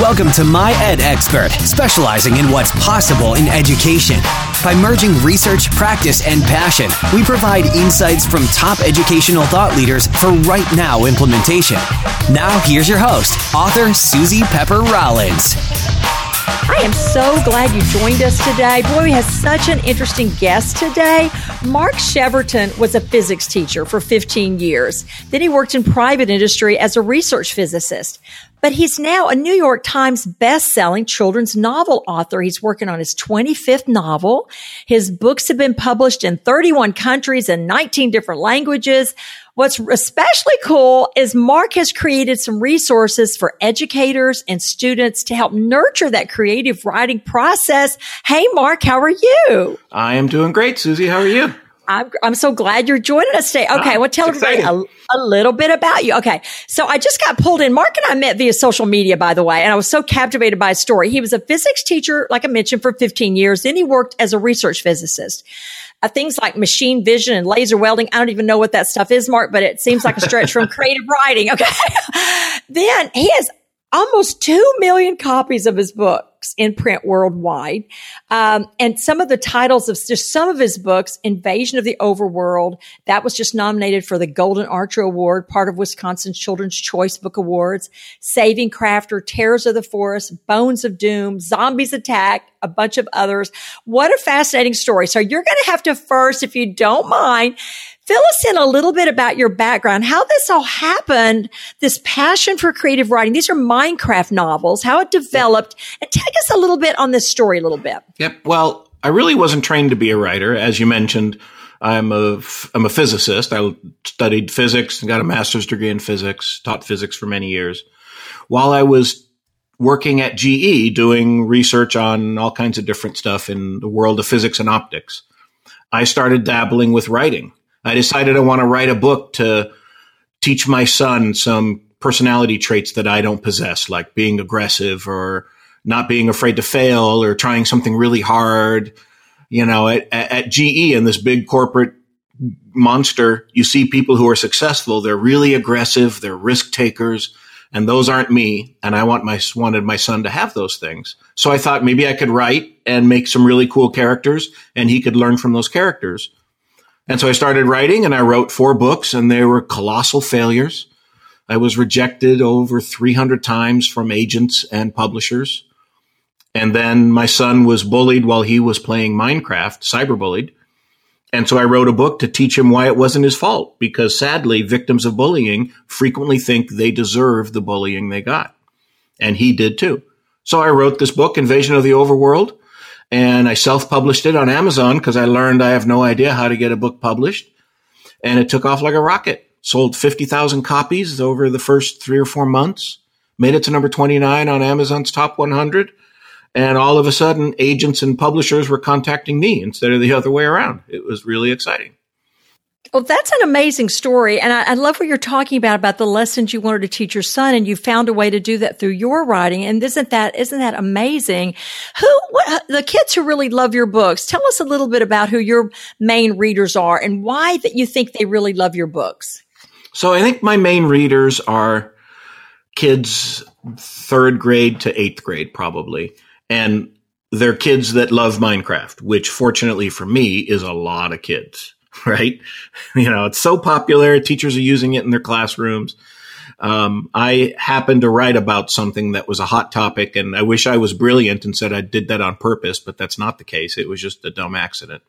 Welcome to My Ed Expert, specializing in what's possible in education. By merging research, practice, and passion, we provide insights from top educational thought leaders for right now implementation. Now, here's your host, author Suzy Pepper Rollins. I am so glad you joined us today. Boy, we have such an interesting guest today. Mark Cheverton was a physics teacher for 15 years. Then he worked in private industry as a research physicist. But he's now a New York Times best-selling children's novel author. He's working on his 25th novel. His books have been published in 31 countries and 19 different languages. What's especially cool is Mark has created some resources for educators and students to help nurture that creative writing process. Hey, Mark, how are you? I am doing great, Suzy. How are you? I'm, I'm so glad you're joining us today. Okay, ah, well, tell everybody a, a, little bit about you. Okay, so I just got pulled in. Mark and I met via social media, by the way, and I was so captivated by his story. He was a physics teacher, like I mentioned, for 15 years. Then he worked as a research physicist uh, things like machine vision and laser welding. I don't even know what that stuff is, Mark, but it seems like a stretch from creative writing. Okay. then he has almost 2 million copies of his books in print worldwide. Um, and some of the titles of just some of his books, Invasion of the Overworld, that was just nominated for the Golden Archer Award, part of Wisconsin's Children's Choice Book Awards, Saving Crafter, Terrors of the Forest, Bones of Doom, Zombies Attack, a bunch of others. What a fascinating story. So you're going to have to first, if you don't mind, fill us in a little bit about your background, how this all happened, this passion for creative writing. These are Minecraft novels, how it developed, and take us a little bit on this story a little bit. Yep. Well, I really wasn't trained to be a writer. As you mentioned, I'm a, I'm a physicist. I studied physics and got a master's degree in physics, taught physics for many years. While I was working at GE doing research on all kinds of different stuff in the world of physics and optics, I started dabbling with writing. I decided I want to write a book to teach my son some personality traits that I don't possess, like being aggressive or not being afraid to fail or trying something really hard. You know, at, at GE and this big corporate monster, you see people who are successful. They're really aggressive. They're risk takers and those aren't me. And I want my, wanted my son to have those things. So I thought maybe I could write and make some really cool characters and he could learn from those characters. And so I started writing and I wrote four books and they were colossal failures. I was rejected over 300 times from agents and publishers. And then my son was bullied while he was playing Minecraft, cyberbullied. And so I wrote a book to teach him why it wasn't his fault, because sadly, victims of bullying frequently think they deserve the bullying they got. And he did too. So I wrote this book, Invasion of the Overworld, and I self-published it on Amazon because I learned I have no idea how to get a book published. And it took off like a rocket. Sold 50,000 copies over the first three or four months. Made it to number 29 on Amazon's top 100. And all of a sudden, agents and publishers were contacting me instead of the other way around. It was really exciting. Well, that's an amazing story. And I, I, love what you're talking about, about the lessons you wanted to teach your son and you found a way to do that through your writing. And isn't that, isn't that amazing? Who, what, the kids who really love your books, tell us a little bit about who your main readers are and why that you think they really love your books. So I think my main readers are kids third grade to eighth grade, probably. And they're kids that love Minecraft, which fortunately for me is a lot of kids. right? You know, it's so popular. Teachers are using it in their classrooms. Um, I happened to write about something that was a hot topic, and I wish I was brilliant and said I did that on purpose, but that's not the case. It was just a dumb accident.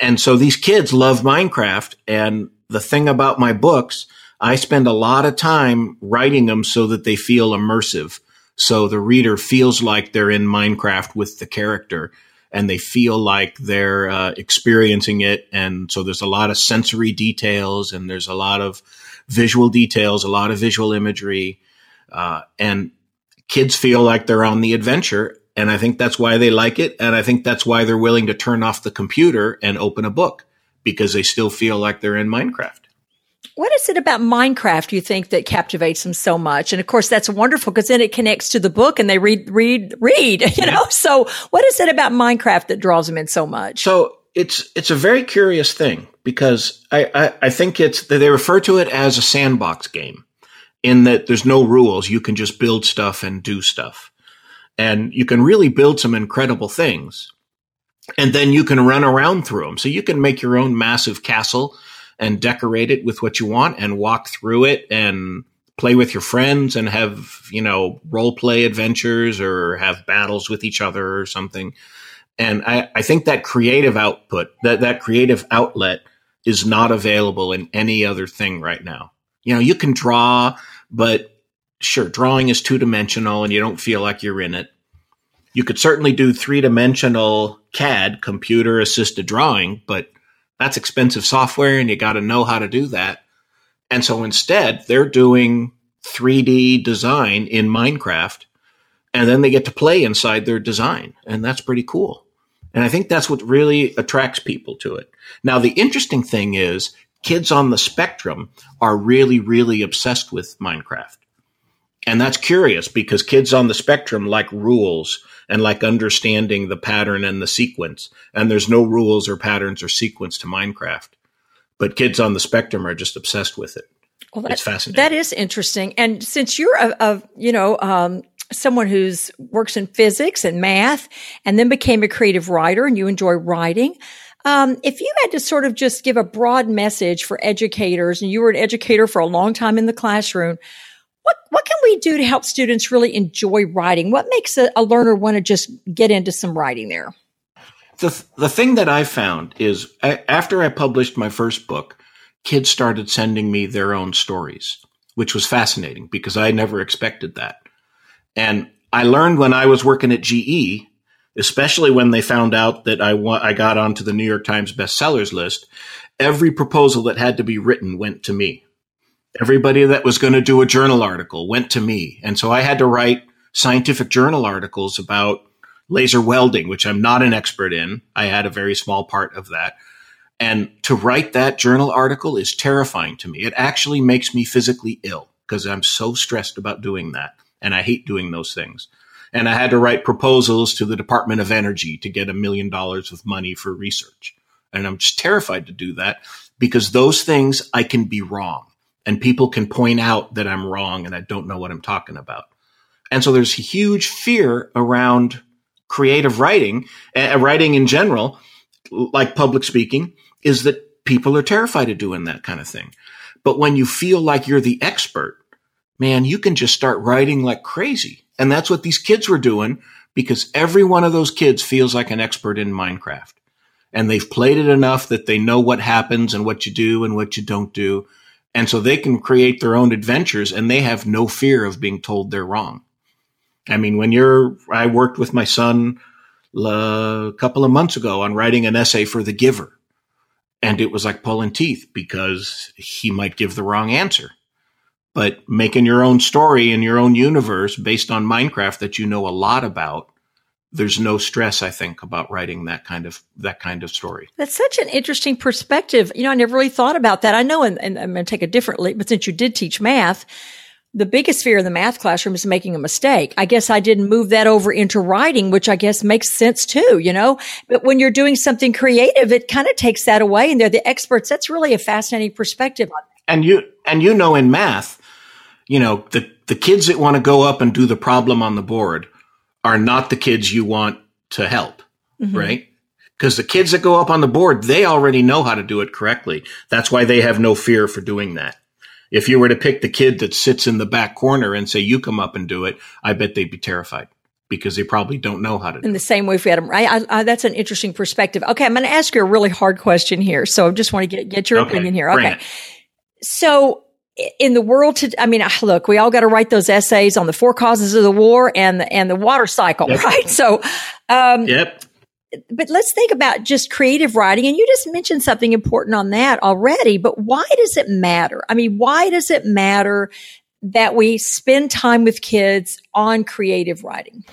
And so these kids love Minecraft. And the thing about my books, I spend a lot of time writing them so that they feel immersive. So the reader feels like they're in Minecraft with the character and they feel like they're uh, experiencing it. And so there's a lot of sensory details and there's a lot of visual details, a lot of visual imagery. Uh, and kids feel like they're on the adventure. And I think that's why they like it. And I think that's why they're willing to turn off the computer and open a book because they still feel like they're in Minecraft. What is it about Minecraft you think that captivates them so much? And of course, that's wonderful because then it connects to the book and they read, read, read, you know? So what is it about Minecraft that draws them in so much? So it's, it's a very curious thing because I, I, I think it's, they refer to it as a sandbox game. in that there's no rules. You can just build stuff and do stuff. And you can really build some incredible things. And then you can run around through them. So you can make your own massive castle and decorate it with what you want and walk through it and play with your friends and have, you know, role play adventures or have battles with each other or something. And I, I think that creative output, that, that creative outlet is not available in any other thing right now. You know, you can draw, but sure, drawing is two dimensional and you don't feel like you're in it. You could certainly do three dimensional CAD, computer assisted drawing, but that's expensive software and you got to know how to do that. And so instead, they're doing 3D design in Minecraft and then they get to play inside their design. And that's pretty cool. And I think that's what really attracts people to it. Now, the interesting thing is kids on the spectrum are really, really obsessed with Minecraft. And that's curious because kids on the spectrum like rules and like understanding the pattern and the sequence. And there's no rules or patterns or sequence to Minecraft. But kids on the spectrum are just obsessed with it. Well, that, it's fascinating. That is interesting. And since you're a, a you know, um, someone who's works in physics and math and then became a creative writer and you enjoy writing, um, if you had to sort of just give a broad message for educators and you were an educator for a long time in the classroom, what, what can we do to help students really enjoy writing? What makes a, a learner want to just get into some writing there? The, the thing that I found is after I published my first book, kids started sending me their own stories, which was fascinating because I never expected that. And I learned when I was working at GE, especially when they found out that I, wa- I got onto the New York Times bestsellers list, every proposal that had to be written went to me. Everybody that was going to do a journal article went to me. And so I had to write scientific journal articles about laser welding, which I'm not an expert in. I had a very small part of that. And to write that journal article is terrifying to me. It actually makes me physically ill because I'm so stressed about doing that. And I hate doing those things. And I had to write proposals to the Department of Energy to get a million dollars of money for research. And I'm just terrified to do that because those things I can be wrong and people can point out that I'm wrong and I don't know what I'm talking about. And so there's huge fear around creative writing, uh, writing in general, like public speaking, is that people are terrified of doing that kind of thing. But when you feel like you're the expert, man, you can just start writing like crazy. And that's what these kids were doing because every one of those kids feels like an expert in Minecraft. And they've played it enough that they know what happens and what you do and what you don't do. And so they can create their own adventures and they have no fear of being told they're wrong. I mean, when you're, I worked with my son a couple of months ago on writing an essay for The Giver. And it was like pulling teeth because he might give the wrong answer but making your own story in your own universe based on Minecraft that you know a lot about there's no stress i think about writing that kind of that kind of story that's such an interesting perspective you know i never really thought about that i know and, and i'm going to take a different leap but since you did teach math the biggest fear in the math classroom is making a mistake. I guess I didn't move that over into writing, which I guess makes sense too, you know? But when you're doing something creative, it kind of takes that away and they're the experts. That's really a fascinating perspective. And you, and you know, in math, you know, the, the kids that want to go up and do the problem on the board are not the kids you want to help, mm-hmm. right? Because the kids that go up on the board, they already know how to do it correctly. That's why they have no fear for doing that. If you were to pick the kid that sits in the back corner and say, you come up and do it, I bet they'd be terrified because they probably don't know how to do it. In the same way, if we had them, right? I, I, that's an interesting perspective. Okay. I'm going to ask you a really hard question here. So I just want to get, get your okay, opinion here. Okay. So in the world to, I mean, look, we all got to write those essays on the four causes of the war and the, and the water cycle, yep. right? So, um, yep. But let's think about just creative writing. And you just mentioned something important on that already. But why does it matter? I mean, why does it matter that we spend time with kids on creative writing?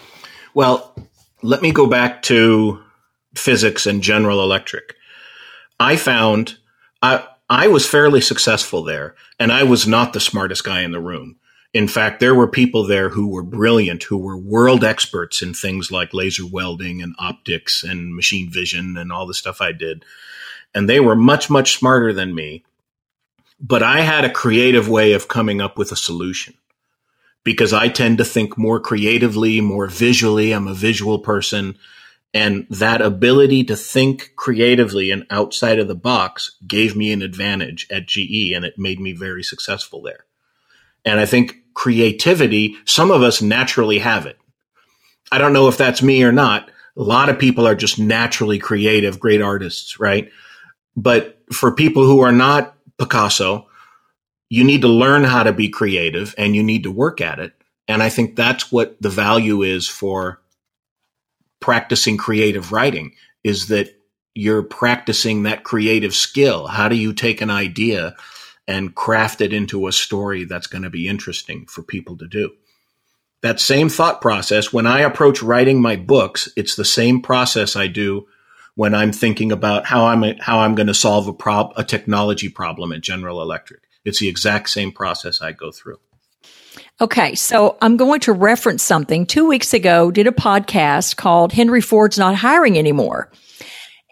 Well, let me go back to physics and General Electric. I found, I, I was fairly successful there, and I was not the smartest guy in the room. In fact, there were people there who were brilliant, who were world experts in things like laser welding and optics and machine vision and all the stuff I did. And they were much, much smarter than me. but I had a creative way of coming up with a solution because I tend to think more creatively, more visually. I'm a visual person. And that ability to think creatively and outside of the box gave me an advantage at GE and it made me very successful there. And I think creativity, some of us naturally have it. I don't know if that's me or not. A lot of people are just naturally creative, great artists, right? But for people who are not Picasso, you need to learn how to be creative and you need to work at it. And I think that's what the value is for practicing creative writing is that you're practicing that creative skill. How do you take an idea and craft it into a story that's going to be interesting for people to do? That same thought process, when I approach writing my books, it's the same process I do when I'm thinking about how I'm how I'm going to solve a prob a technology problem at General Electric. It's the exact same process I go through. Okay, so I'm going to reference something. Two weeks ago, did a podcast called Henry Ford's Not Hiring Anymore.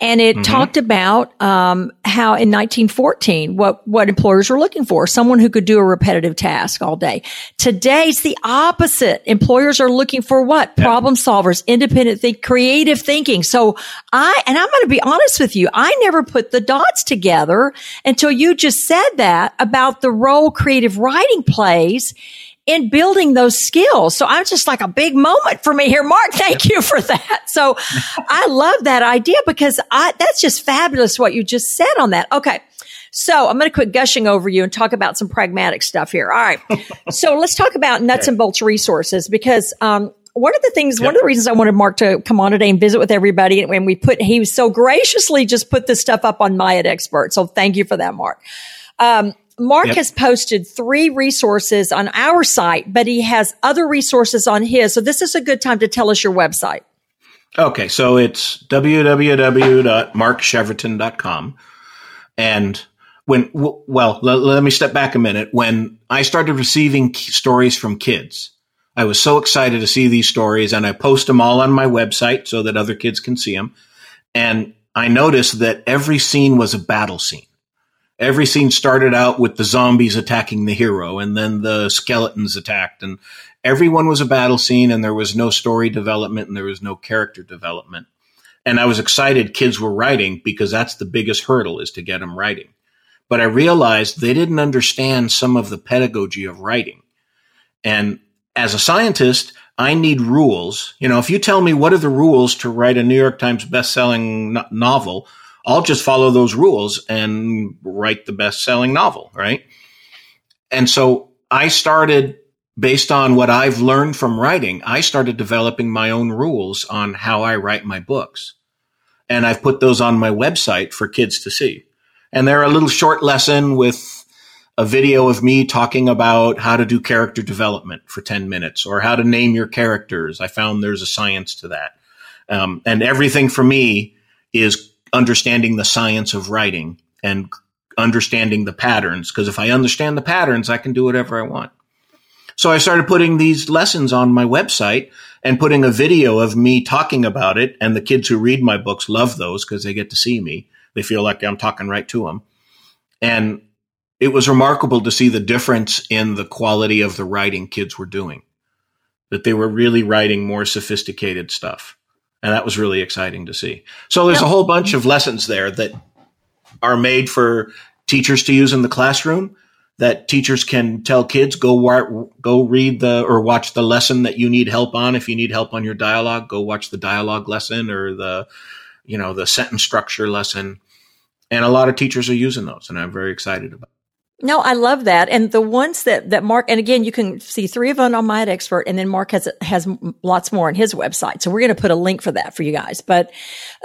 And it mm-hmm. talked about um, how in 1914, what what employers were looking for, someone who could do a repetitive task all day. Today's the opposite. Employers are looking for what? Problem solvers, independent think, creative thinking. So I and I'm going to be honest with you, I never put the dots together until you just said that about the role creative writing plays in building those skills. So I'm just like a big moment for me here. Mark, thank you for that. So I love that idea because I, that's just fabulous what you just said on that. Okay. So I'm going to quit gushing over you and talk about some pragmatic stuff here. All right. so let's talk about nuts okay. and bolts resources because, um, one of the things, yep. one of the reasons I wanted Mark to come on today and visit with everybody, and we put, he so graciously just put this stuff up on My Ed Expert. So thank you for that, Mark. Um, Mark yep. has posted three resources on our site, but he has other resources on his. So this is a good time to tell us your website. Okay, so it's www.markcheverton.com. And when, well, let, let me step back a minute. When I started receiving stories from kids, I was so excited to see these stories and I post them all on my website so that other kids can see them. And I noticed that every scene was a battle scene every scene started out with the zombies attacking the hero and then the skeletons attacked and everyone was a battle scene and there was no story development and there was no character development. And I was excited kids were writing because that's the biggest hurdle is to get them writing. But I realized they didn't understand some of the pedagogy of writing. And as a scientist, I need rules. You know, if you tell me what are the rules to write a New York Times best-selling no- novel, I'll just follow those rules and write the best selling novel, right? And so I started based on what I've learned from writing, I started developing my own rules on how I write my books. And I've put those on my website for kids to see. And they're a little short lesson with a video of me talking about how to do character development for 10 minutes or how to name your characters. I found there's a science to that. Um, and everything for me is understanding the science of writing and understanding the patterns. Because if I understand the patterns, I can do whatever I want. So I started putting these lessons on my website and putting a video of me talking about it. And the kids who read my books love those because they get to see me. They feel like I'm talking right to them. And it was remarkable to see the difference in the quality of the writing kids were doing, that they were really writing more sophisticated stuff. And that was really exciting to see. So there's a whole bunch of lessons there that are made for teachers to use in the classroom that teachers can tell kids go go read the or watch the lesson that you need help on. If you need help on your dialogue go watch the dialogue lesson or the you know the sentence structure lesson. And a lot of teachers are using those and i'm very excited about no, I love that. And the ones that, that Mark, and again, you can see three of them on My Expert, and then Mark has, has lots more on his website. So we're going to put a link for that for you guys. But,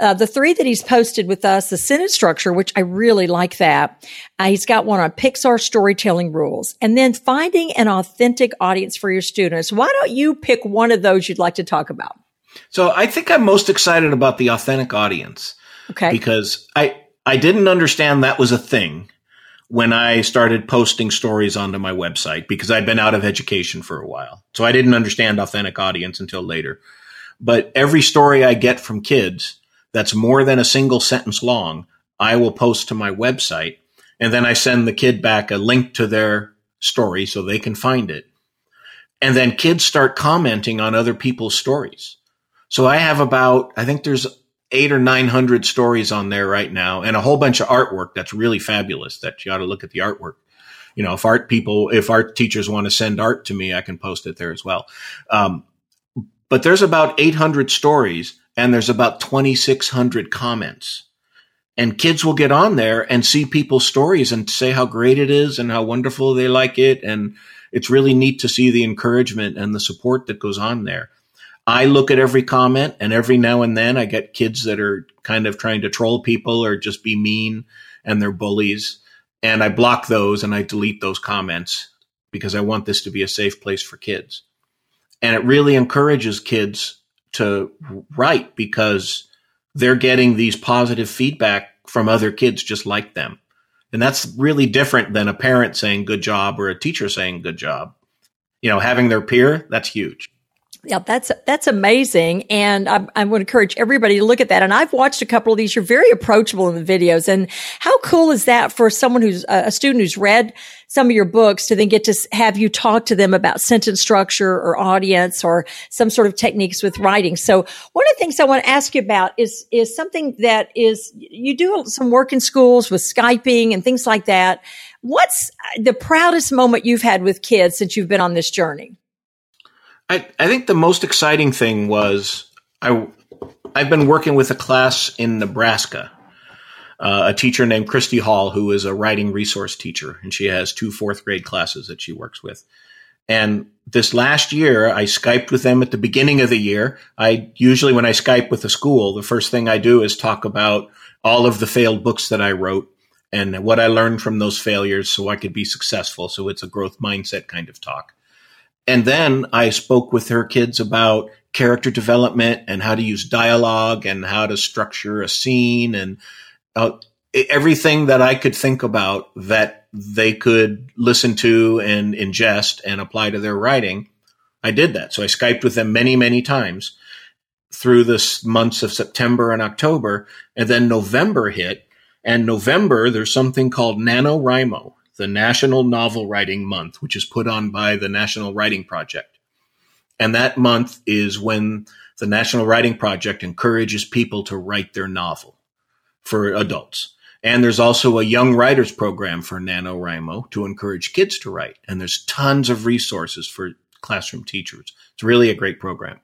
uh, the three that he's posted with us, the sentence structure, which I really like that. Uh, he's got one on Pixar storytelling rules and then finding an authentic audience for your students. Why don't you pick one of those you'd like to talk about? So I think I'm most excited about the authentic audience. Okay. Because I, I didn't understand that was a thing when I started posting stories onto my website because I'd been out of education for a while. So I didn't understand authentic audience until later. But every story I get from kids that's more than a single sentence long, I will post to my website And then I send the kid back a link to their story so they can find it. And then kids start commenting on other people's stories. So I have about, I think there's eight or 900 stories on there right now and a whole bunch of artwork that's really fabulous that you ought to look at the artwork. You know, if art people, if art teachers want to send art to me, I can post it there as well. Um, but there's about 800 stories and there's about 2,600 comments. And kids will get on there and see people's stories and say how great it is and how wonderful they like it. And it's really neat to see the encouragement and the support that goes on there. I look at every comment and every now and then I get kids that are kind of trying to troll people or just be mean and they're bullies. And I block those and I delete those comments because I want this to be a safe place for kids. And it really encourages kids to write because they're getting these positive feedback from other kids just like them. And that's really different than a parent saying good job or a teacher saying good job. You know, having their peer, that's huge. Yeah, that's that's amazing, and I, I would encourage everybody to look at that. And I've watched a couple of these. You're very approachable in the videos, and how cool is that for someone who's a student who's read some of your books to then get to have you talk to them about sentence structure or audience or some sort of techniques with writing. So one of the things I want to ask you about is is something that is you do some work in schools with skyping and things like that. What's uh, the proudest moment you've had with kids since you've been on this journey? I, I think the most exciting thing was I I've been working with a class in Nebraska, uh, a teacher named Christy Hall, who is a writing resource teacher, and she has two fourth grade classes that she works with. And this last year, I Skyped with them at the beginning of the year. I usually, when I Skype with a school, the first thing I do is talk about all of the failed books that I wrote and what I learned from those failures so I could be successful. So it's a growth mindset kind of talk. And then I spoke with her kids about character development and how to use dialogue and how to structure a scene and uh, everything that I could think about that they could listen to and ingest and apply to their writing. I did that. So I Skyped with them many, many times through the months of September and October. And then November hit. And November, there's something called NaNoWriMo the National Novel Writing Month, which is put on by the National Writing Project. And that month is when the National Writing Project encourages people to write their novel for adults. And there's also a young writers program for NaNoWriMo to encourage kids to write. And there's tons of resources for classroom teachers. It's really a great program.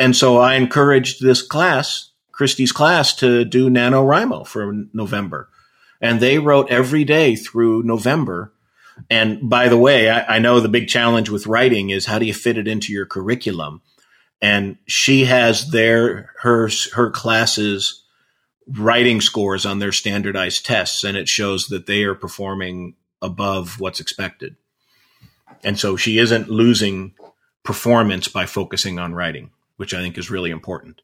And so I encouraged this class, Christie's class, to do NaNoWriMo for November and they wrote every day through November. And by the way, I, I, know the big challenge with writing is how do you fit it into your curriculum? And she has their her her classes writing scores on their standardized tests, and it shows that they are performing above what's expected. And so she isn't losing performance by focusing on writing, which I think is really important.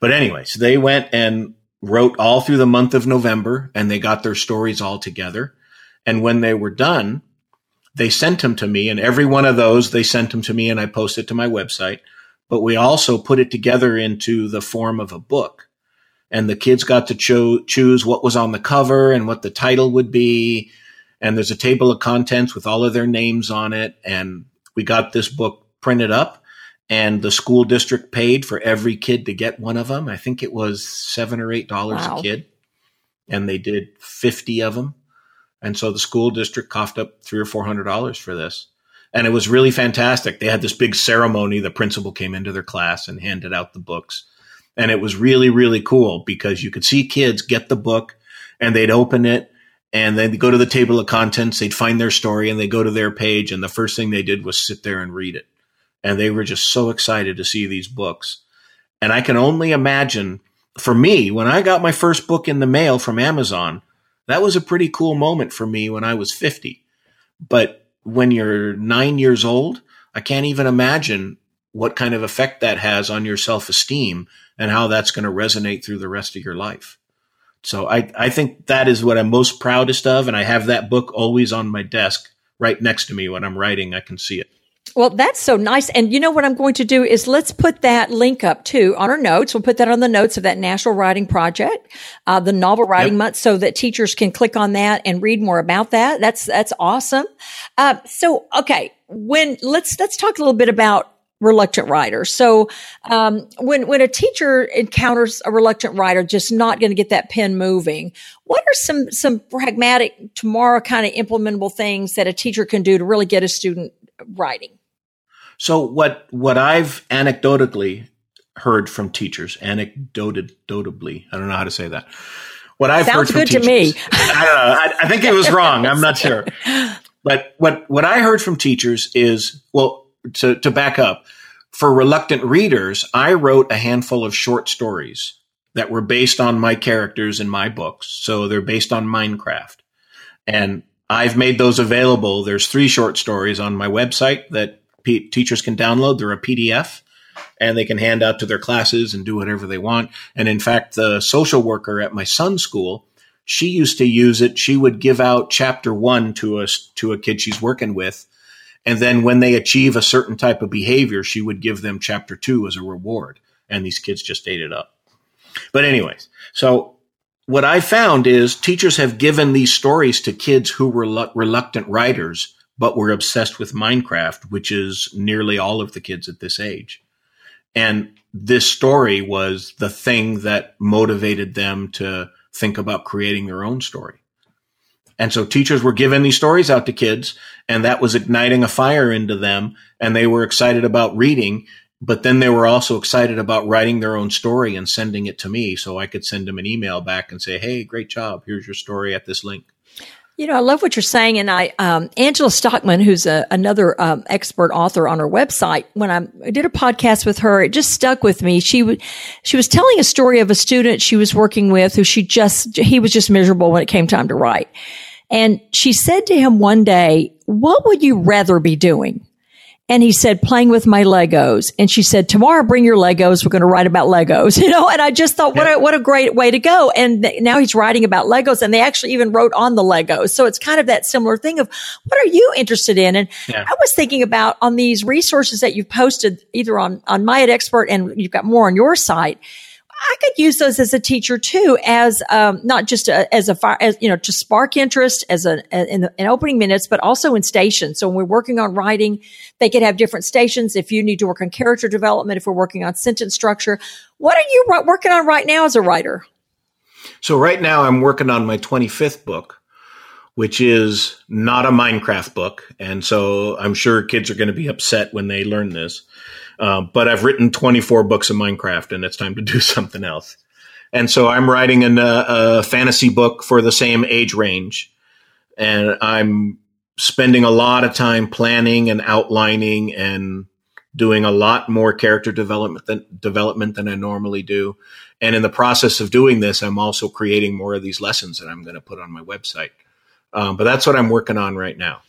But anyways, they went and wrote all through the month of November and they got their stories all together. And when they were done, they sent them to me and every one of those they sent them to me and I posted to my website. But we also put it together into the form of a book and the kids got to cho- choose what was on the cover and what the title would be. And there's a table of contents with all of their names on it. And we got this book printed up and the school district paid for every kid to get one of them. I think it was seven or eight dollars wow. a kid, and they did fifty of them. And so the school district coughed up three or four hundred dollars for this, and it was really fantastic. They had this big ceremony. The principal came into their class and handed out the books, and it was really really cool because you could see kids get the book, and they'd open it. And they'd go to the table of contents, they'd find their story and they'd go to their page. And the first thing they did was sit there and read it and they were just so excited to see these books. And I can only imagine for me, when I got my first book in the mail from Amazon, that was a pretty cool moment for me when I was 50. But when you're nine years old, I can't even imagine what kind of effect that has on your self esteem and how that's going to resonate through the rest of your life. So I, I think that is what I'm most proudest of. And I have that book always on my desk right next to me when I'm writing. I can see it. Well, that's so nice. And you know what I'm going to do is let's put that link up too on our notes. We'll put that on the notes of that National Writing Project, uh, the Novel Writing yep. Month, so that teachers can click on that and read more about that. That's that's awesome. Uh, so, okay, when let's let's talk a little bit about reluctant writers. So, um, when when a teacher encounters a reluctant writer, just not going to get that pen moving, what are some some pragmatic tomorrow kind of implementable things that a teacher can do to really get a student writing? So what what I've anecdotally heard from teachers, anecdotably, I don't know how to say that. What I've Sounds heard from good teachers, to me. I don't know. I, I think it was wrong. I'm not sure. But what what I heard from teachers is well to to back up for reluctant readers, I wrote a handful of short stories that were based on my characters in my books. So they're based on Minecraft. And I've made those available. There's three short stories on my website that P- teachers can download. They're a PDF and they can hand out to their classes and do whatever they want. And in fact, the social worker at my son's school, she used to use it. She would give out chapter one to us, to a kid she's working with. And then when they achieve a certain type of behavior, she would give them chapter two as a reward. And these kids just ate it up. But anyways, so what I found is teachers have given these stories to kids who were reluctant writers but were obsessed with Minecraft, which is nearly all of the kids at this age. And this story was the thing that motivated them to think about creating their own story. And so teachers were giving these stories out to kids and that was igniting a fire into them and they were excited about reading, but then they were also excited about writing their own story and sending it to me so I could send them an email back and say, Hey, great job. Here's your story at this link. You know, I love what you're saying. And I, um, Angela Stockman, who's a, another um, expert author on her website, when I, did a podcast with her, it just stuck with me. She she was telling a story of a student she was working with who she just, he was just miserable when it came time to write. And she said to him one day, what would you rather be doing? And he said, playing with my Legos. And she said, tomorrow bring your Legos. We're going to write about Legos, you know? And I just thought, what a, what a great way to go. And th- now he's writing about Legos and they actually even wrote on the Legos. So it's kind of that similar thing of what are you interested in? And yeah. I was thinking about on these resources that you've posted either on, on My Ed Expert and you've got more on your site I could use those as a teacher too, as um, not just a, as a fire, as you know, to spark interest as a in, the, in opening minutes, but also in stations. So when we're working on writing, they could have different stations. If you need to work on character development, if we're working on sentence structure, what are you working on right now as a writer? So right now, I'm working on my 25th book, which is not a Minecraft book, and so I'm sure kids are going to be upset when they learn this. Uh, but I've written 24 books of Minecraft and it's time to do something else. And so I'm writing an, uh, a fantasy book for the same age range. And I'm spending a lot of time planning and outlining and doing a lot more character development than, development than I normally do. And in the process of doing this, I'm also creating more of these lessons that I'm going to put on my website. Um, but that's what I'm working on right now.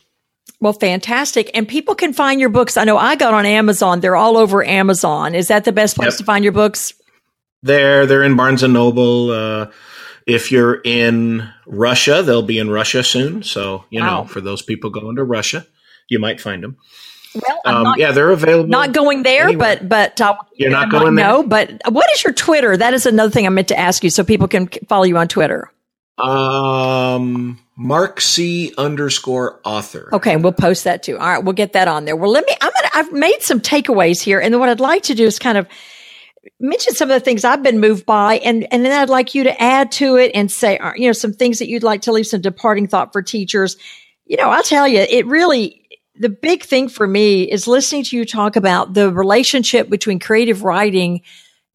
Well, fantastic. And people can find your books. I know I got on Amazon. They're all over Amazon. Is that the best place yep. to find your books? They're they're in Barnes and Noble. Uh, if you're in Russia, they'll be in Russia soon. So you wow. know, for those people going to Russia, you might find them. Well, um, not, yeah, they're available. Not going there, anywhere. but but uh, you're not going there. No, but what is your Twitter? That is another thing I meant to ask you, so people can follow you on Twitter. Um, Mark C underscore author. Okay, we'll post that too. All right, we'll get that on there. Well, let me. I'm gonna. I've made some takeaways here, and then what I'd like to do is kind of mention some of the things I've been moved by, and and then I'd like you to add to it and say, uh, you know, some things that you'd like to leave some departing thought for teachers. You know, I'll tell you, it really. The big thing for me is listening to you talk about the relationship between creative writing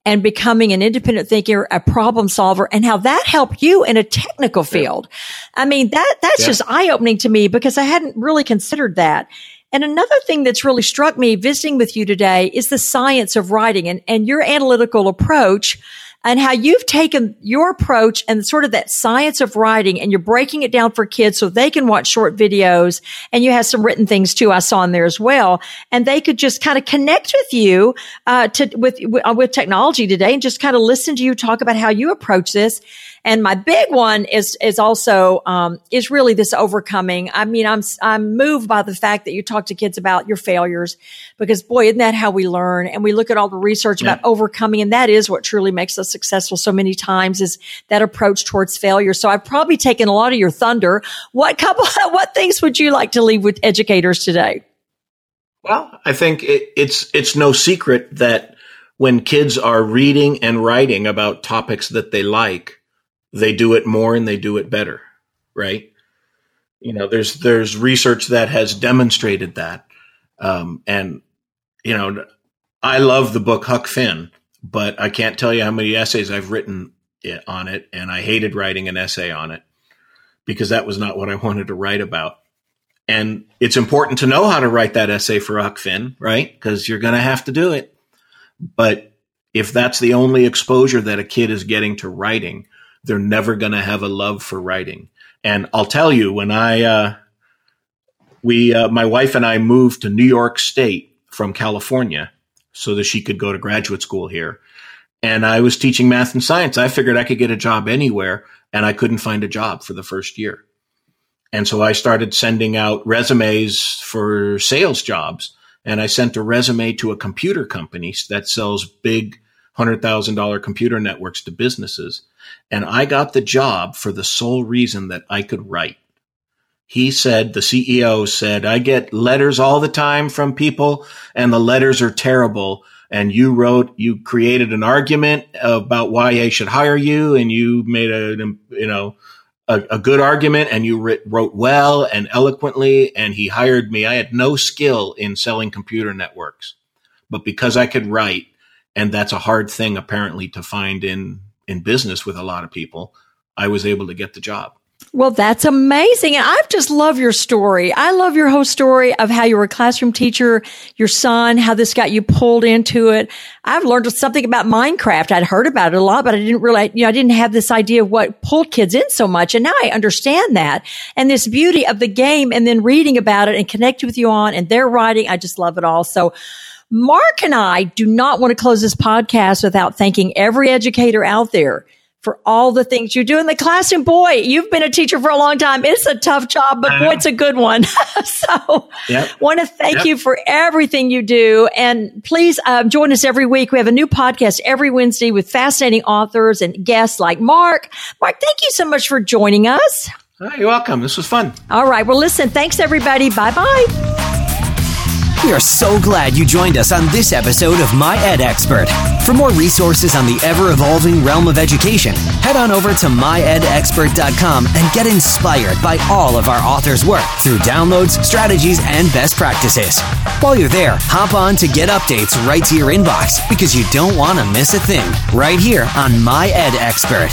and becoming an independent thinker, a problem solver, and how that helped you in a technical field. Yeah. I mean, that, that's yeah. just eye opening to me because I hadn't really considered that. And another thing that's really struck me visiting with you today is the science of writing and, and your analytical approach and how you've taken your approach and sort of that science of writing and you're breaking it down for kids so they can watch short videos and you have some written things too I saw in there as well and they could just kind of connect with you uh, to with uh, with technology today and just kind of listen to you talk about how you approach this And my big one is, is also, um, is really this overcoming. I mean, I'm, I'm moved by the fact that you talk to kids about your failures because boy, isn't that how we learn? And we look at all the research yeah. about overcoming. And that is what truly makes us successful so many times is that approach towards failure. So I've probably taken a lot of your thunder. What couple, what things would you like to leave with educators today? Well, I think it, it's, it's no secret that when kids are reading and writing about topics that they like, they do it more and they do it better, right? You know, there's there's research that has demonstrated that, um, and you know, I love the book Huck Finn, but I can't tell you how many essays I've written on it, and I hated writing an essay on it because that was not what I wanted to write about. And it's important to know how to write that essay for Huck Finn, right? Because you're going to have to do it. But if that's the only exposure that a kid is getting to writing, they're never going to have a love for writing. And I'll tell you, when I, uh, we, uh, my wife and I moved to New York State from California so that she could go to graduate school here. And I was teaching math and science. I figured I could get a job anywhere and I couldn't find a job for the first year. And so I started sending out resumes for sales jobs and I sent a resume to a computer company that sells big $100,000 computer networks to businesses. And I got the job for the sole reason that I could write. He said, the CEO said, I get letters all the time from people and the letters are terrible. And you wrote, you created an argument about why I should hire you and you made a, you know, a, a good argument and you writ, wrote well and eloquently and he hired me. I had no skill in selling computer networks, but because I could write, and that's a hard thing apparently to find in in business with a lot of people, I was able to get the job. Well, that's amazing. And I just love your story. I love your whole story of how you were a classroom teacher, your son, how this got you pulled into it. I've learned something about Minecraft. I'd heard about it a lot, but I didn't really, you know, I didn't have this idea of what pulled kids in so much. And now I understand that and this beauty of the game and then reading about it and connecting with you on and their writing. I just love it all. So, Mark and I do not want to close this podcast without thanking every educator out there for all the things you do in the classroom. Boy, you've been a teacher for a long time. It's a tough job, but boy, it's a good one. so yep. want to thank yep. you for everything you do. And please uh, join us every week. We have a new podcast every Wednesday with fascinating authors and guests like Mark. Mark, thank you so much for joining us. You're welcome. This was fun. All right. Well, listen, thanks everybody. Bye bye. We are so glad you joined us on this episode of My Ed Expert. For more resources on the ever evolving realm of education, head on over to myedexpert.com and get inspired by all of our authors' work through downloads, strategies, and best practices. While you're there, hop on to get updates right to your inbox because you don't want to miss a thing right here on My Ed Expert.